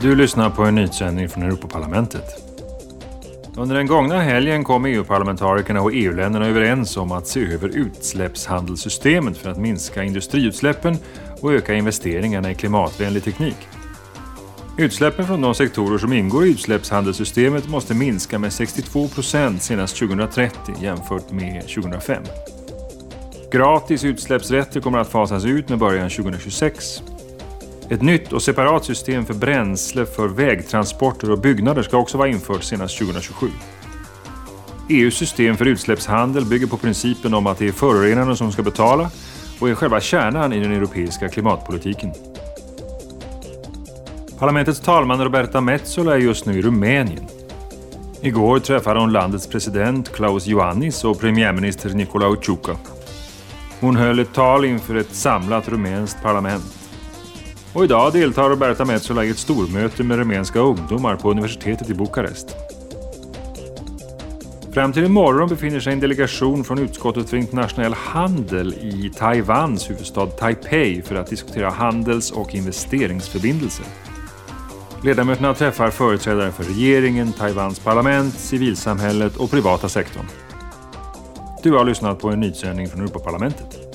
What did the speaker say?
Du lyssnar på en nyhetssändning från Europaparlamentet. Under den gångna helgen kom EU-parlamentarikerna och EU-länderna överens om att se över utsläppshandelssystemet för att minska industriutsläppen och öka investeringarna i klimatvänlig teknik. Utsläppen från de sektorer som ingår i utsläppshandelssystemet måste minska med 62 procent senast 2030 jämfört med 2005. Gratis utsläppsrätter kommer att fasas ut med början 2026 ett nytt och separat system för bränsle för vägtransporter och byggnader ska också vara infört senast 2027. EUs system för utsläppshandel bygger på principen om att det är förorenaren som ska betala och är själva kärnan i den europeiska klimatpolitiken. Parlamentets talman Roberta Metsola är just nu i Rumänien. Igår träffade hon landets president Klaus Ioannis och premiärminister Nicolae Ciucă. Hon höll ett tal inför ett samlat rumänskt parlament. Och idag deltar Roberta Metsola i ett stormöte med rumänska ungdomar på universitetet i Bukarest. Fram till imorgon befinner sig en delegation från utskottet för internationell handel i Taiwans huvudstad Taipei för att diskutera handels och investeringsförbindelser. Ledamöterna träffar företrädare för regeringen, Taiwans parlament, civilsamhället och privata sektorn. Du har lyssnat på en nyhetssändning från Europaparlamentet.